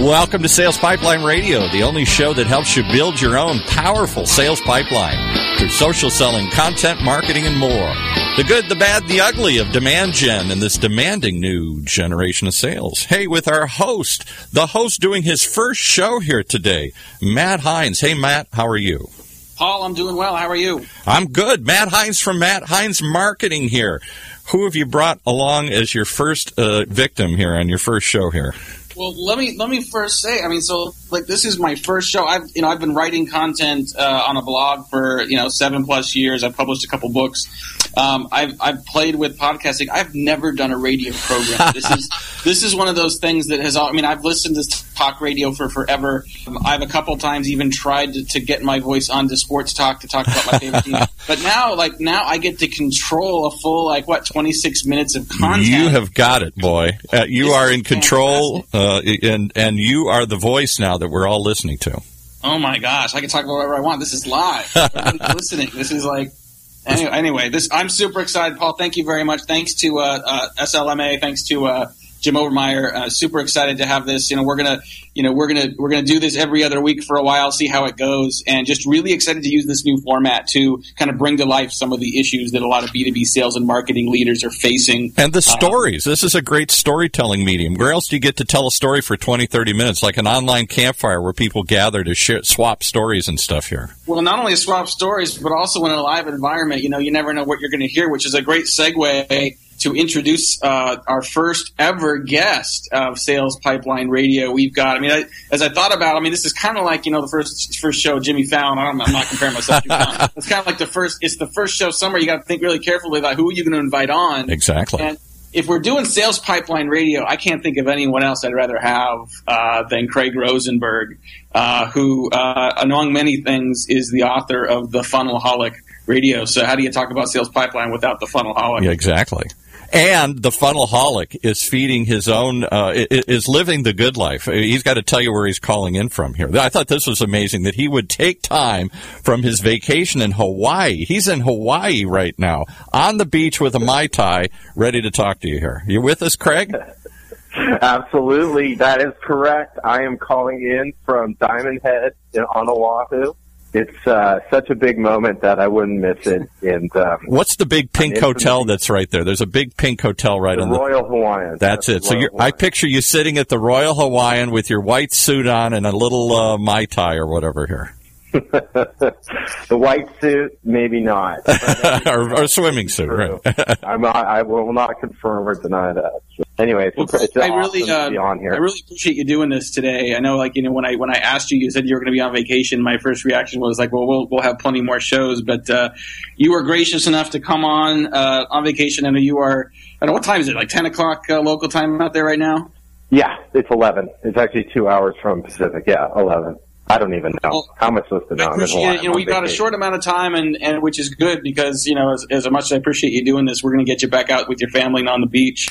Welcome to Sales Pipeline Radio, the only show that helps you build your own powerful sales pipeline through social selling, content marketing, and more. The good, the bad, the ugly of demand gen in this demanding new generation of sales. Hey, with our host, the host doing his first show here today, Matt Heinz. Hey, Matt, how are you? Paul, I'm doing well. How are you? I'm good. Matt Heinz from Matt Heinz Marketing here. Who have you brought along as your first uh, victim here on your first show here? Well, let me let me first say, I mean, so like this is my first show. I've you know I've been writing content uh, on a blog for you know seven plus years. I've published a couple books. Um, I've I've played with podcasting. I've never done a radio program. This is this is one of those things that has. I mean, I've listened to talk radio for forever. Um, I've a couple times even tried to, to, get my voice onto sports talk to talk about my favorite team. But now, like now, I get to control a full like what twenty six minutes of content. You have got it, boy. Uh, you this are in control, uh, and and you are the voice now that we're all listening to. Oh my gosh, I can talk about whatever I want. This is live. listening. This is like anyway, anyway, this I'm super excited, Paul. Thank you very much. Thanks to uh, uh, SLMA. Thanks to uh, Jim Obermayer. Uh, super excited to have this. You know, we're gonna, you know, we're gonna we're gonna do this every other week for a while, see how it goes, and just really excited to use this new format to kind of bring to life some of the issues that a lot of B two B sales and marketing leaders are facing. And the uh, stories. Um, this is a great storytelling medium. Where else do you get to tell a story for 20, 30 minutes, like an online campfire where people gather to share, swap stories and stuff here? Well, not only swap stories, but also in a live environment. You know, you never know what you're going to hear, which is a great segue to introduce uh, our first ever guest of Sales Pipeline Radio. We've got, I mean, I, as I thought about, I mean, this is kind of like you know the first first show Jimmy Fallon. I'm, I'm not comparing myself to Fallon. It's kind of like the first. It's the first show somewhere. You got to think really carefully about who you're you going to invite on. Exactly. And if we're doing Sales Pipeline Radio, I can't think of anyone else I'd rather have uh, than Craig Rosenberg, uh, who, uh, among many things, is the author of the Funnelholic Radio. So, how do you talk about Sales Pipeline without the Funnelholic? Yeah, exactly and the funnelholic is feeding his own uh, is living the good life. He's got to tell you where he's calling in from here. I thought this was amazing that he would take time from his vacation in Hawaii. He's in Hawaii right now on the beach with a mai tai, ready to talk to you here. You with us, Craig? Absolutely, that is correct. I am calling in from Diamond Head on Oahu it's uh, such a big moment that I wouldn't miss it. And um, what's the big pink hotel that's right there? There's a big pink hotel right the on the Royal Hawaiian. That's, it. So I picture you sitting at the Royal Hawaiian with your white suit on and a little uh, mai tai or whatever here. The white suit, maybe not, or, or swimming suit. Right. I'm not, I will not confirm or deny that. So anyway, well, it's, I really, uh, to be on here. I really appreciate you doing this today. I know, like you know, when I when I asked you, you said you were going to be on vacation. My first reaction was like, well, we'll we'll have plenty more shows, but uh, you were gracious enough to come on uh, on vacation. I know you are. I don't know what time is it? Like ten o'clock uh, local time out there right now. Yeah, it's eleven. It's actually two hours from Pacific. Yeah, eleven. I don't even know well, how much supposed to know. You know, we've got a short amount of time, and, and which is good because you know, as, as much as I appreciate you doing this, we're going to get you back out with your family and on the beach.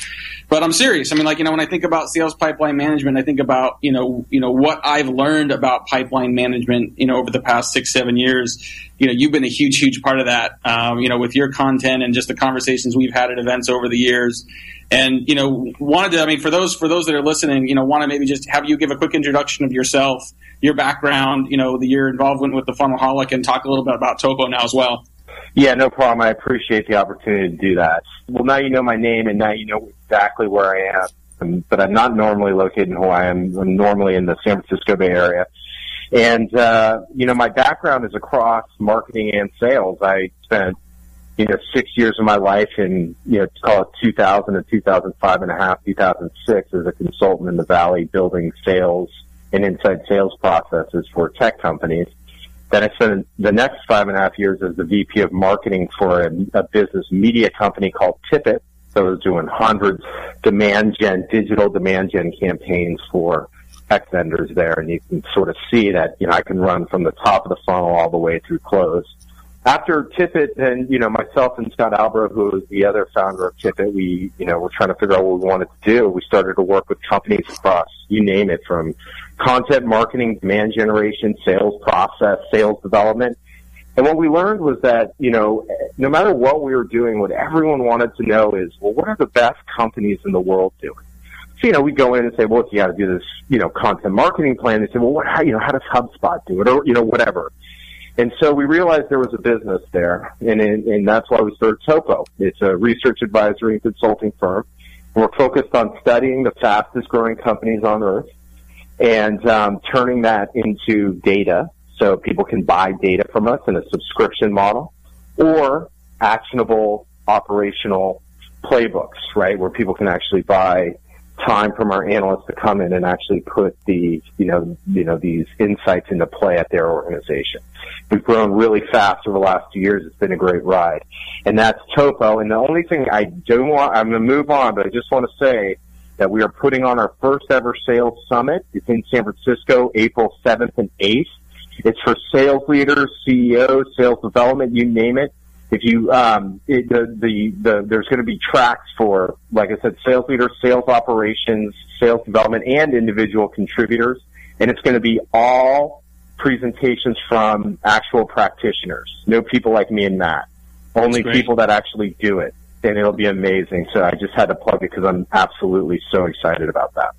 But I'm serious. I mean, like you know, when I think about sales pipeline management, I think about you know, you know what I've learned about pipeline management. You know, over the past six, seven years. You know, you've been a huge, huge part of that. Um, you know, with your content and just the conversations we've had at events over the years and you know wanted to i mean for those for those that are listening you know want to maybe just have you give a quick introduction of yourself your background you know the, your involvement with the funnelholic and talk a little bit about topo now as well. Yeah no problem. I appreciate the opportunity to do that. Well now you know my name and now you know exactly where i am. But i'm not normally located in hawaii. I'm, I'm normally in the san francisco bay area. And uh, you know my background is across marketing and sales. I spent you know, six years of my life in, you know, call it 2000 to 2005 and a half, 2006 as a consultant in the Valley building sales and inside sales processes for tech companies. Then I spent the next five and a half years as the VP of marketing for a, a business media company called Tippit. So I was doing hundreds demand gen, digital demand gen campaigns for tech vendors there. And you can sort of see that, you know, I can run from the top of the funnel all the way through close after Tippit and, you know, myself and Scott Albro, who is the other founder of Tippit, we, you know, we're trying to figure out what we wanted to do. We started to work with companies across, you name it, from content marketing, demand generation, sales process, sales development. And what we learned was that, you know, no matter what we were doing, what everyone wanted to know is, well, what are the best companies in the world doing? So, you know, we go in and say, well, you got to do this, you know, content marketing plan. They say, well, what, how, you know, how does HubSpot do it? Or, you know, whatever. And so we realized there was a business there, and, and that's why we started Topo. It's a research advisory and consulting firm. We're focused on studying the fastest growing companies on earth and um, turning that into data so people can buy data from us in a subscription model or actionable operational playbooks, right, where people can actually buy time from our analysts to come in and actually put the, you know, you know, these insights into play at their organization. We've grown really fast over the last two years. It's been a great ride. And that's Topo. And the only thing I do want, I'm going to move on, but I just want to say that we are putting on our first ever sales summit. It's in San Francisco, April 7th and 8th. It's for sales leaders, CEOs, sales development, you name it. If you, um, it, the, the, the, there's going to be tracks for, like I said, sales leaders, sales operations, sales development, and individual contributors. And it's going to be all presentations from actual practitioners. No people like me and Matt. Only people that actually do it. And it'll be amazing. So I just had to plug it because I'm absolutely so excited about that.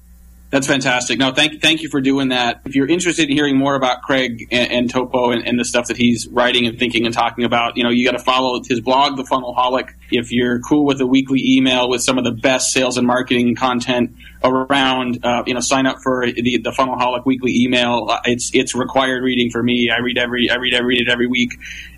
That's fantastic. No, thank thank you for doing that. If you're interested in hearing more about Craig and, and Topo and, and, the stuff that he's writing and thinking and talking about, you know, you got to follow his blog, The Funnelholic. If you're cool with a weekly email with some of the best sales and marketing content around, uh, you know, sign up for the the Funnelholic weekly email. Uh, it's it's required reading for me. I read every I read I read it every week.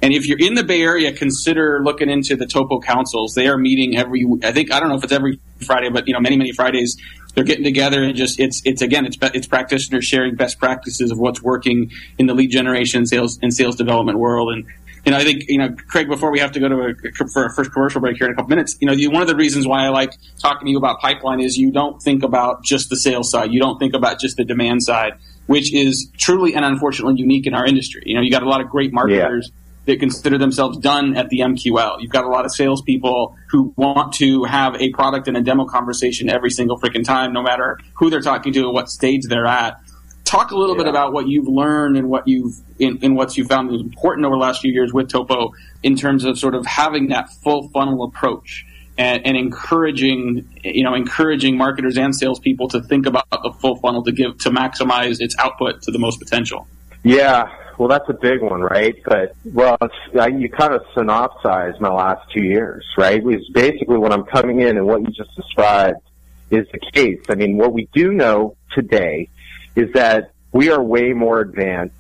And if you're in the Bay Area, consider looking into the Topo councils. They are meeting every. I think I don't know if it's every Friday, but you know, many many Fridays they're getting together and just it's it's again it's it's practitioners sharing best practices of what's working in the lead generation sales and sales development world. And you know I think you know Craig before we have to go to a, for our first commercial break here in a couple minutes you know one of the reasons why I like talking to you about pipeline is you don't think about just the sales side. You don't think about just the demand side which is truly and unfortunately unique in our industry. You know you got a lot of great marketers yeah that consider themselves done at the MQL. You've got a lot of salespeople who want to have a product and a demo conversation every single freaking time, no matter who they're talking to and what stage they're at. Talk a little yeah. bit about what you've learned and what you've in, in what you found important over the last few years with Topo in terms of sort of having that full funnel approach. And, and, encouraging you know encouraging marketers and salespeople to think about the full funnel to give to maximize its output to the most potential. Yeah, well, that's a big one, right? But well, I, you kind of synopsize my last two years, right? Is basically what I'm coming in and what you just described is the case. I mean, what we do know today is that we are way more advanced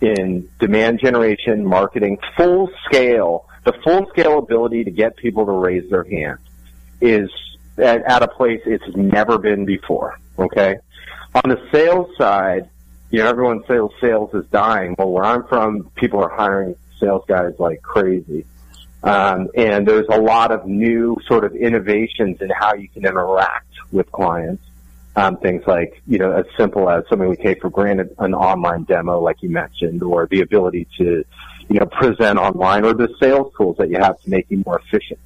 in demand generation, marketing, full scale. The full scale ability to get people to raise their hand is at, at a place it's never been before. Okay. On the sales side, you know, everyone says sales is dying. Well, where I'm from, people are hiring sales guys like crazy. Um, and there's a lot of new sort of innovations in how you can interact with clients. Um, things like, you know, as simple as something we take for granted, an online demo, like you mentioned, or the ability to, you know, present online, or the sales tools that you have to make you more efficient.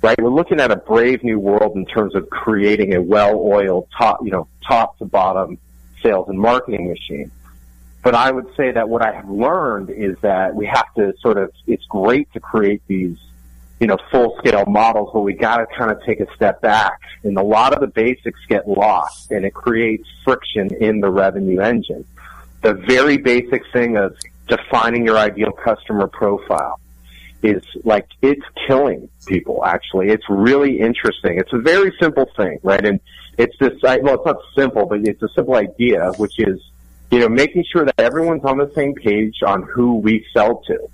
Right? We're looking at a brave new world in terms of creating a well-oiled top, you know, top to bottom sales and marketing machine. But I would say that what I have learned is that we have to sort of, it's great to create these, you know, full scale models, but we got to kind of take a step back. And a lot of the basics get lost and it creates friction in the revenue engine. The very basic thing of defining your ideal customer profile is like, it's killing people actually. It's really interesting. It's a very simple thing, right? And it's this, well, it's not simple, but it's a simple idea, which is, you know, making sure that everyone's on the same page on who we sell to,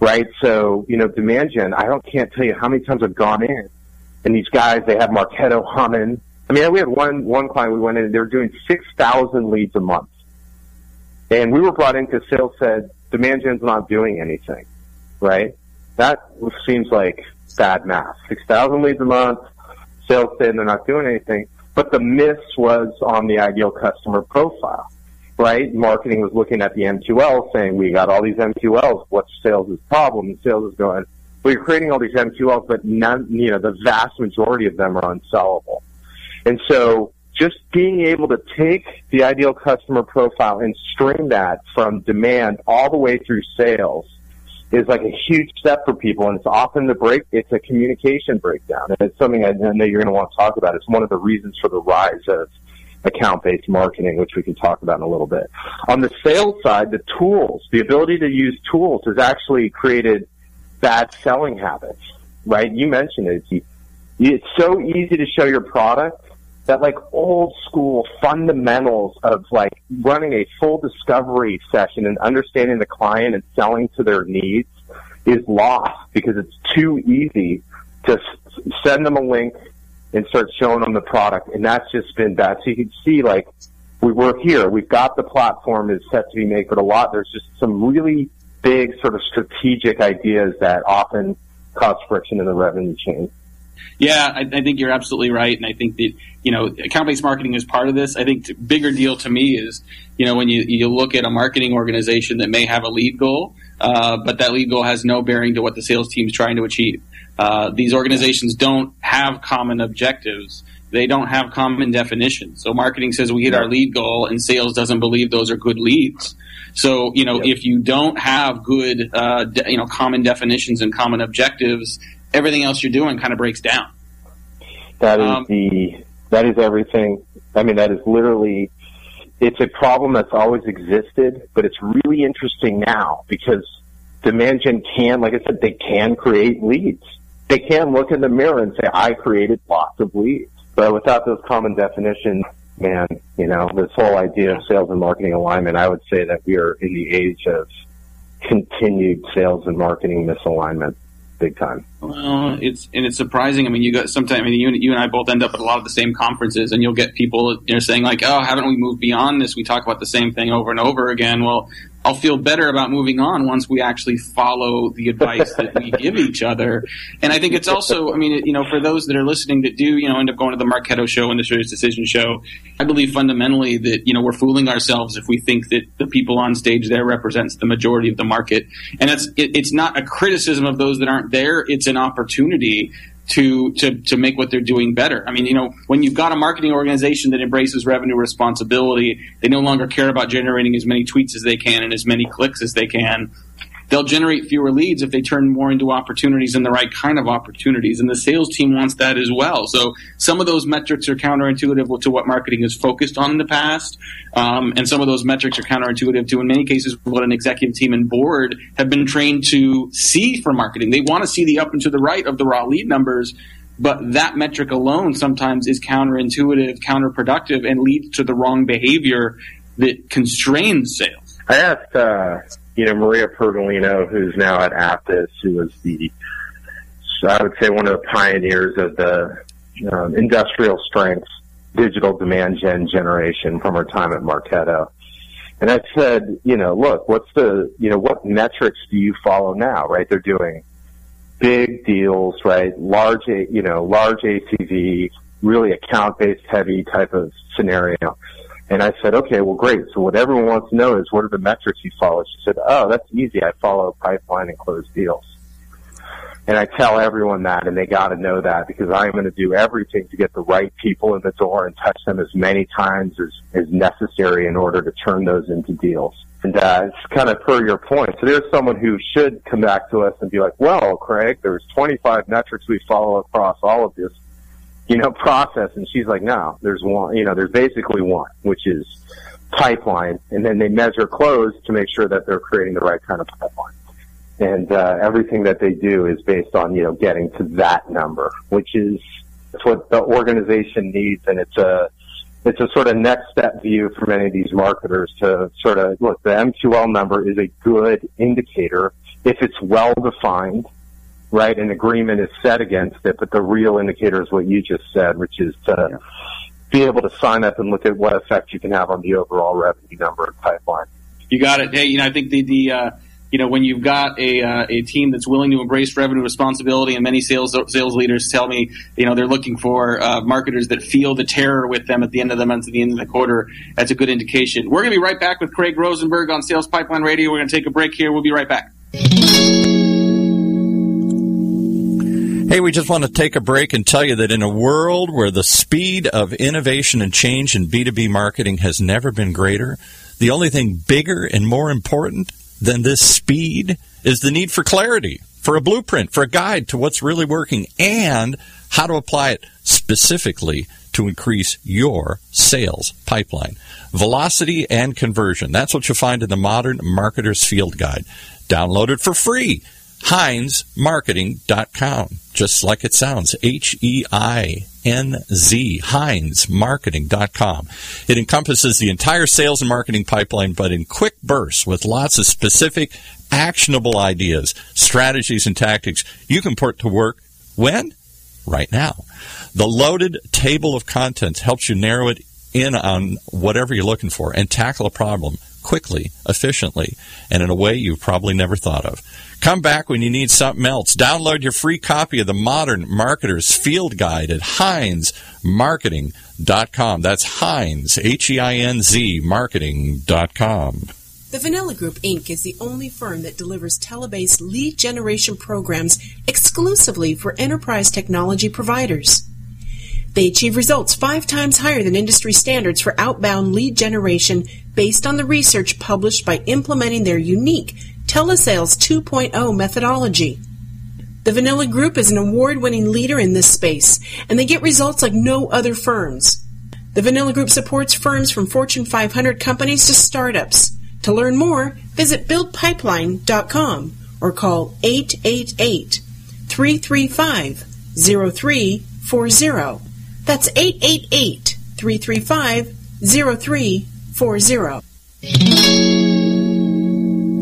right? So, you know, demand gen, I don't, can't tell you how many times I've gone in and these guys, they have Marketo humming. I mean, we had one, one client we went in they were doing 6,000 leads a month. And we were brought in because sales said demand gen's not doing anything, right? That seems like bad math. 6,000 leads a month. Sales said they're not doing anything. But the miss was on the ideal customer profile, right? Marketing was looking at the MQL saying, we got all these MQLs. What's sales' problem? And sales is going, well, you're creating all these MQLs, but none, you know, the vast majority of them are unsellable. And so just being able to take the ideal customer profile and string that from demand all the way through sales is like a huge step for people, and it's often the break. It's a communication breakdown, and it's something I know you're going to want to talk about. It's one of the reasons for the rise of account-based marketing, which we can talk about in a little bit. On the sales side, the tools, the ability to use tools, has actually created bad selling habits. Right? You mentioned it. It's so easy to show your product that like old school fundamentals of like running a full discovery session and understanding the client and selling to their needs is lost because it's too easy to send them a link and start showing them the product. And that's just been bad. So you can see like we work here. We've got the platform is set to be made, but a lot, there's just some really big sort of strategic ideas that often cause friction in the revenue chain. Yeah, I, I, think you're absolutely right, and I think that you know account-based marketing is part of this. I think the bigger deal to me is you know when you you look at a marketing organization that may have a lead goal, uh, but that lead goal has no bearing to what the sales team is trying to achieve. Uh, these organizations don't have common objectives. They don't have common definitions. So marketing says we hit our lead goal, and sales doesn't believe those are good leads. So you know yep. if you don't have good uh, de- you know common definitions and common objectives everything else you're doing kind of breaks down. That is um, the that is everything. I mean, that is literally. It's a problem that's always existed, but it's really interesting now because demand gen can, like I said, they can create leads. They can look in the mirror and say, "I created lots of leads," but without those common definitions, man, you know, this whole idea of sales and marketing alignment, I would say that we are in the age of continued sales and marketing misalignment big time. Well, it's and it's surprising. I mean, you got sometimes. I mean, you, you and I both end up at a lot of the same conferences, and you'll get people you know saying like, "Oh, haven't we moved beyond this? We talk about the same thing over and over again." Well, I'll feel better about moving on once we actually follow the advice that we give each other. And I think it's also, I mean, you know, for those that are listening that do, you know, end up going to the Marketo show and the SiriusDecision show, I believe fundamentally that, you know, we're fooling ourselves if we think that the people on stage there represents the majority of the market. And it's, it, it's not a criticism of those that aren't there. It's an opportunity to, to, to make what they're doing better. I mean, you know, when you've got a marketing organization that embraces revenue responsibility, they no longer care about generating as many tweets as they can and as many clicks as they can they'll generate fewer leads if they turn more into opportunities and the right kind of opportunities. And the sales team wants that as well. So some of those metrics are counterintuitive to what marketing is focused on in the past. Um, and some of those metrics are counterintuitive to, in many cases, what an executive team and board have been trained to see for marketing. They want to see the up and to the right of the raw lead numbers. But that metric alone sometimes is counterintuitive, counterproductive, and leads to the wrong behavior that constrains sales. I asked uh, you know, Maria Pergolino, who's now at Apttus, who was the, I would say, one of the pioneers of the um, industrial strength digital demand gen generation from her time at Marketo. And I said, you know, look, what's the, you know, what metrics do you follow now, right? They're doing big deals, right? Large, you know, large ACV, really account based heavy type of scenario. And I said, okay, well, great. So what everyone wants to know is what are the metrics you follow? She said, oh, that's easy. I follow pipeline and close deals. And I tell everyone that, and they got to know that because I'm going to do everything to get the right people in the door and touch them as many times as, as necessary in order to turn those into deals. And uh, it's kind of per your point. So there's someone who should come back to us and be like, well, Craig, there's 25 metrics we follow across all of this you know, process. And she's like, no, there's one, you know, there's basically one, which is pipeline. And then they measure close to make sure that they're creating the right kind of pipeline. And, uh, everything that they do is based on, you know, getting to that number, which is what the organization needs. And it's a, it's a sort of next step view for many of these marketers to sort of look, the MQL number is a good indicator if it's well defined right? An agreement is set against it, but the real indicator is what you just said, which is to yeah. be able to sign up and look at what effect you can have on the overall revenue number and pipeline. You got it. Hey, you know, I think the, the, uh, you know, when you've got a, uh, a team that's willing to embrace revenue responsibility, and many sales sales leaders tell me, you know, they're looking for uh, marketers that feel the terror with them at the end of the month, at the end of the quarter. That's a good indication. We're going to be right back with Craig Rosenberg on Sales Pipeline Radio. We're going to take a break here. We'll be right back. Hey, we just want to take a break and tell you that in a world where the speed of innovation and change in B2B marketing has never been greater, the only thing bigger and more important than this speed is the need for clarity, for a blueprint, for a guide to what's really working, and how to apply it specifically to increase your sales pipeline. Velocity and conversion. That's what you'll find in the Modern Marketer's Field Guide. Download it for free. HeinzMarketing.com. Just like it sounds. H E I N Z. HeinzMarketing.com. It encompasses the entire sales and marketing pipeline, but in quick bursts with lots of specific, actionable ideas, strategies, and tactics you can put to work when? Right now. The loaded table of contents helps you narrow it in on whatever you're looking for and tackle a problem quickly, efficiently, and in a way you've probably never thought of. Come back when you need something else. Download your free copy of the Modern Marketer's Field Guide at HeinzMarketing.com. That's Heinz, H E I N Z, marketing.com. The Vanella Group Inc. is the only firm that delivers telebased lead generation programs exclusively for enterprise technology providers. They achieve results five times higher than industry standards for outbound lead generation based on the research published by implementing their unique Telesales 2.0 methodology. The Vanella Group is an award winning leader in this space, and they get results like no other firms. The Vanella Group supports firms from Fortune 500 companies to startups. To learn more, visit buildpipeline.com or call 888 335 0340. That's 888 335 0340.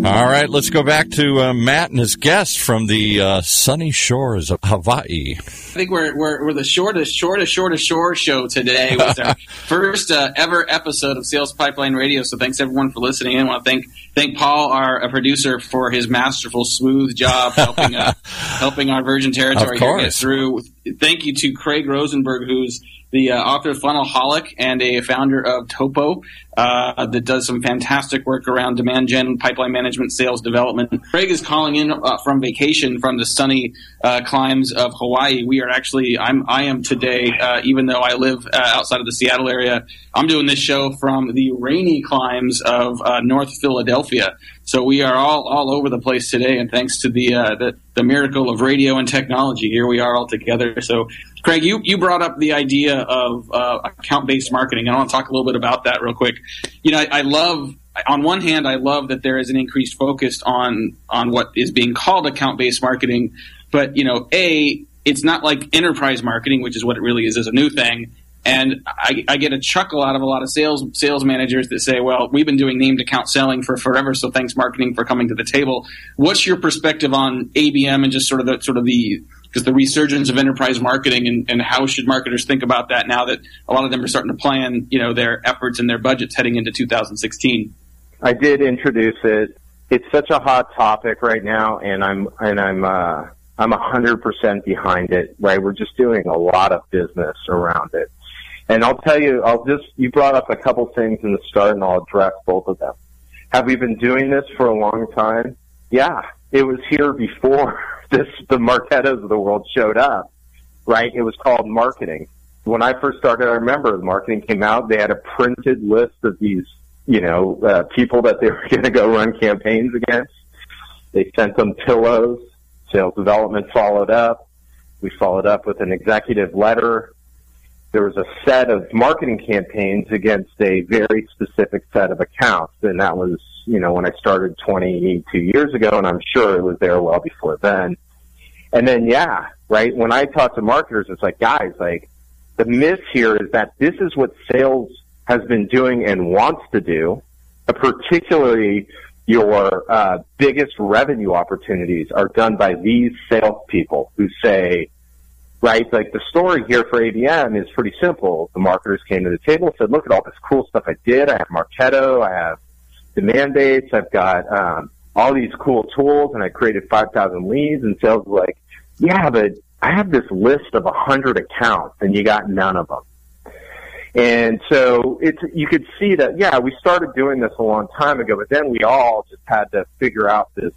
All right, let's go back to uh, Matt and his guest from the uh, sunny shores of Hawaii. I think we're, we're, we're the shortest, shortest, shortest shore show today with our first uh, ever episode of Sales Pipeline Radio. So thanks everyone for listening in. I want to thank thank Paul, our producer, for his masterful, smooth job helping uh, helping our Virgin Territory get through. Thank you to Craig Rosenberg, who's the uh, author of Funnelholic and a founder of Topo uh, that does some fantastic work around demand gen, pipeline management, sales development. Craig is calling in uh, from vacation from the sunny uh, climes of Hawaii. We are actually, I'm, I am today, uh, even though I live uh, outside of the Seattle area, I'm doing this show from the rainy climes of North Philadelphia. So we are all, all over the place today, and thanks to the, the, the miracle of radio and technology, here we are all together. So Craig, you, you brought up the idea of uh, account based marketing. and I want to talk a little bit about that real quick. You know, I, I, love, on one hand, I love that there is an increased focus on on what is being called account based marketing. But you know, a it's not like enterprise marketing, which is what it really is, is a new thing. And I, I, get a chuckle out of a lot of sales sales managers that say, "Well, we've been doing named account selling for forever, so thanks marketing for coming to the table." What's your perspective on ABM and just sort of the sort of the because the resurgence of enterprise marketing and, and, how should marketers think about that now that a lot of them are starting to plan, you know, their efforts and their budgets heading into 2016. I did introduce it. It's such a hot topic right now, and I'm and I'm uh, I'm hundred percent behind it. Right, we're just doing a lot of business around it, and I'll tell you, I'll just you brought up a couple things in the start, and I'll address both of them. Have we been doing this for a long time? Yeah, it was here before this the Marketos of the world showed up, right? It was called marketing. When I first started, I remember the marketing came out. They had a printed list of these, you know, uh, people that they were going to go run campaigns against. They sent them pillows. Sales development followed up. We followed up with an executive letter. There was a set of marketing campaigns against a very specific set of accounts, and that was you know, when I started 22 years ago, and I'm sure it was there well before then. And then, yeah, right. When I talk to marketers, it's like, guys, like the myth here is that this is what sales has been doing and wants to do, particularly your uh, biggest revenue opportunities are done by these salespeople who say, right, like the story here for ABM is pretty simple. The marketers came to the table and said, look at all this cool stuff I did. I have Marketo. I have Demandbase. I've got um, all these cool tools, and I created 5,000 leads. And sales was like, yeah, but I have this list of a 100 accounts, and you got none of them. And so it's you could see that yeah, we started doing this a long time ago, but then we all just had to figure out this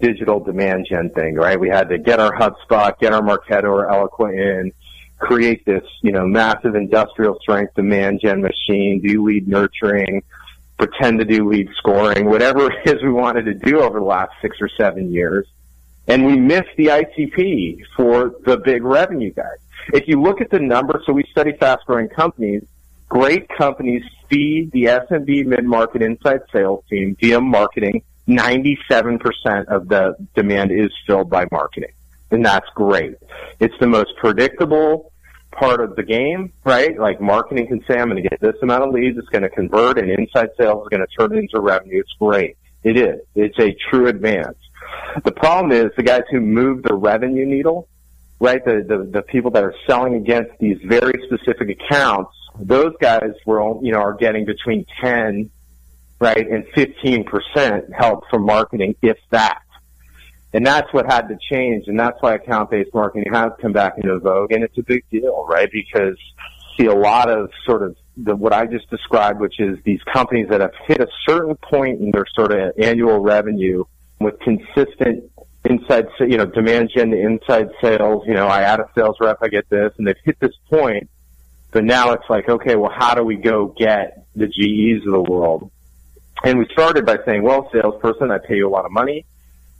digital demand gen thing, right? We had to get our HubSpot, get our Marketo or Eloqua in, create this, you know, massive industrial strength demand gen machine, do lead nurturing, pretend to do lead scoring, whatever it is we wanted to do over the last six or seven years. And we missed the ICP for the big revenue guys. If you look at the numbers, so we study fast growing companies, great companies feed the SMB mid-market inside sales team via marketing. 97% of the demand is filled by marketing. And that's great. It's the most predictable part of the game, right? Like marketing can say, I'm going to get this amount of leads. It's going to convert and inside sales is going to turn it into revenue. It's great. It is. It's a true advance. The problem is the guys who move the revenue needle, right? The, the, the people that are selling against these very specific accounts, those guys were, you know, are getting between 10, right, and 15% help from marketing, if that. And that's what had to change, and that's why account-based marketing has come back into vogue, and it's a big deal, right? Because see a lot of sort of the, what I just described, which is these companies that have hit a certain point in their sort of annual revenue with consistent inside, you know, demand gen to inside sales. You know, I add a sales rep, I get this, and they've hit this point. But now it's like, okay, well, how do we go get the GEs of the world? And we started by saying, well, salesperson, I pay you a lot of money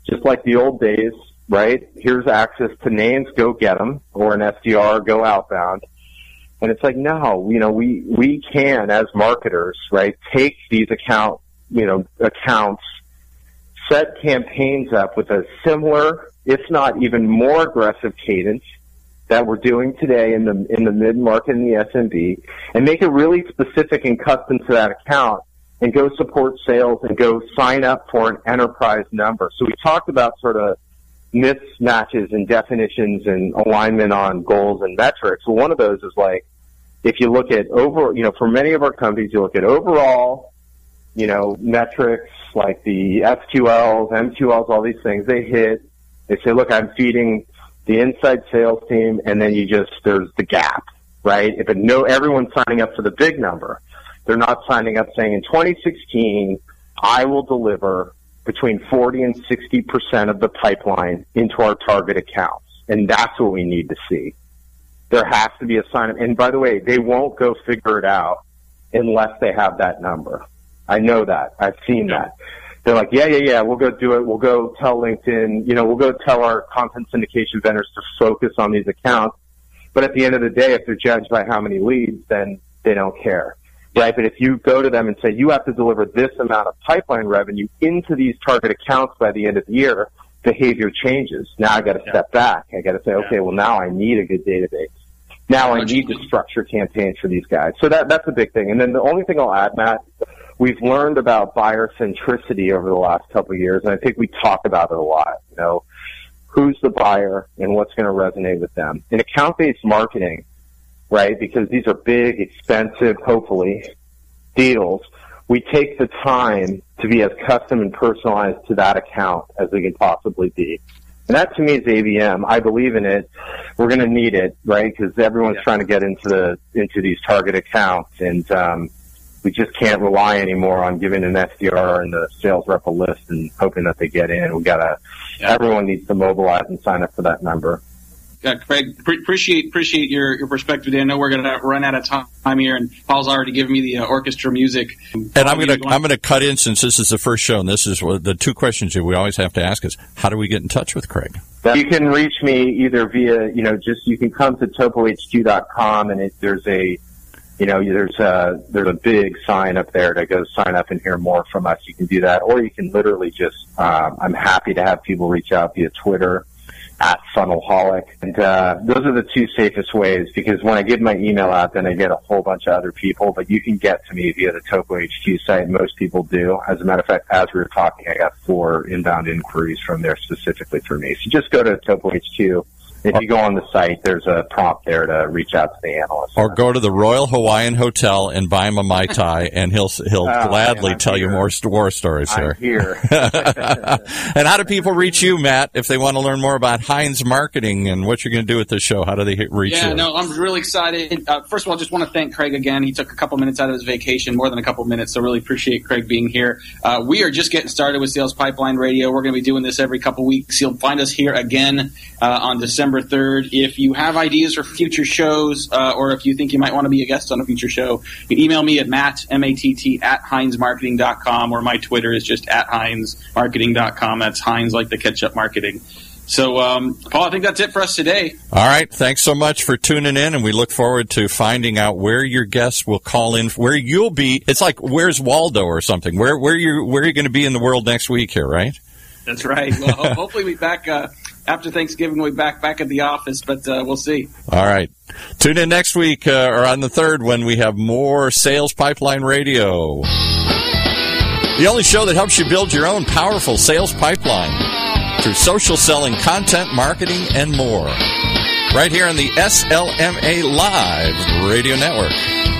just like the old days, right? Here's access to names, go get them, or an SDR, go outbound. And it's like, no, you know, we, we can, as marketers, right, take these account, you know, accounts, set campaigns up with a similar, if not even more aggressive cadence that we're doing today in the, in the mid-market and the SMB, and make it really specific and custom to that account and go support sales and go sign up for an enterprise number. So we talked about sort of mismatches and definitions and alignment on goals and metrics. Well, one of those is like, if you look at over, you know, for many of our companies, you look at overall, you know, metrics like the SQLs, MQLs, all these things, they hit, they say, look, I'm feeding the inside sales team and then you just, there's the gap, right? If it no, everyone's signing up for the big number. They're not signing up saying in 2016, I will deliver between 40 and 60% of the pipeline into our target accounts. And that's what we need to see. There has to be a sign up. And by the way, they won't go figure it out unless they have that number. I know that. I've seen that. They're like, yeah, yeah, yeah, we'll go do it. We'll go tell LinkedIn, you know, we'll go tell our content syndication vendors to focus on these accounts. But at the end of the day, if they're judged by how many leads, then they don't care right? But if you go to them and say you have to deliver this amount of pipeline revenue into these target accounts by the end of the year, behavior changes. Now I got to yeah. step back. I got to say, okay, well now I need a good database. Now I need to structure campaigns for these guys. So that that's a big thing. And then the only thing I'll add, Matt, we've learned about buyer centricity over the last couple of years, and I think we talk about it a lot. You know, who's the buyer and what's going to resonate with them. In account-based marketing, right? Because these are big, expensive, hopefully, deals. We take the time to be as custom and personalized to that account as we can possibly be. And that to me is ABM. I believe in it. We're going to need it, right? Because everyone's yeah. trying to get into the into these target accounts, and um, we just can't rely anymore on giving an SDR and the sales rep a list and hoping that they get in. We got to. Yeah. Everyone needs to mobilize and sign up for that number uh, Craig, pre- appreciate appreciate your, your perspective. I know we're going to run out of time here, and Paul's already given me the uh, orchestra music. And I'm going to I'm going to cut in since this is the first show, and this is the two questions that we always have to ask is how do we get in touch with Craig? You can reach me either via you know just you can come to topohq.com, and it, there's a you know there's a there's a big sign up there to go sign up and hear more from us. You can do that, or you can literally just um, I'm happy to have people reach out via Twitter at Funnelholic. And uh, those are the two safest ways because when I give my email out, then I get a whole bunch of other people. But you can get to me via the Topo HQ site. Most people do. As a matter of fact, as we were talking, I got four inbound inquiries from there specifically for me. So just go to Topo HQ if you go on the site, there's a prompt there to reach out to the analyst. Or go to the Royal Hawaiian Hotel and buy him a Mai Tai, and he'll he'll oh, gladly man, tell here. you more war stories I'm here. and how do people reach you, Matt, if they want to learn more about Heinz Marketing and what you're going to do with the show? How do they reach yeah, you? Yeah, no, I'm really excited. Uh, first of all, I just want to thank Craig again. He took a couple minutes out of his vacation, more than a couple minutes, so really appreciate Craig being here. Uh, we are just getting started with Sales Pipeline Radio. We're going to be doing this every couple weeks. You'll find us here again uh, on December November 3rd. If you have ideas for future shows, uh, or if you think you might want to be a guest on a future show, you can email me at matt, M-A-T-T, at heinzmarketing.com, or my Twitter is just at heinzmarketing.com. That's Heinz like the ketchup marketing. So, um, Paul, I think that's it for us today. All right. Thanks so much for tuning in, and we look forward to finding out where your guests will call in, where you'll be. It's like where's Waldo or something. Where where you where are you going to be in the world next week here, right? That's right. Well, hopefully we'll be back uh, after Thanksgiving. We'll be back back at the office, but uh, we'll see. All right. Tune in next week uh, or on the third when we have more Sales Pipeline Radio. The only show that helps you build your own powerful sales pipeline through social selling, content marketing, and more. Right here on the SLMA Live Radio Network.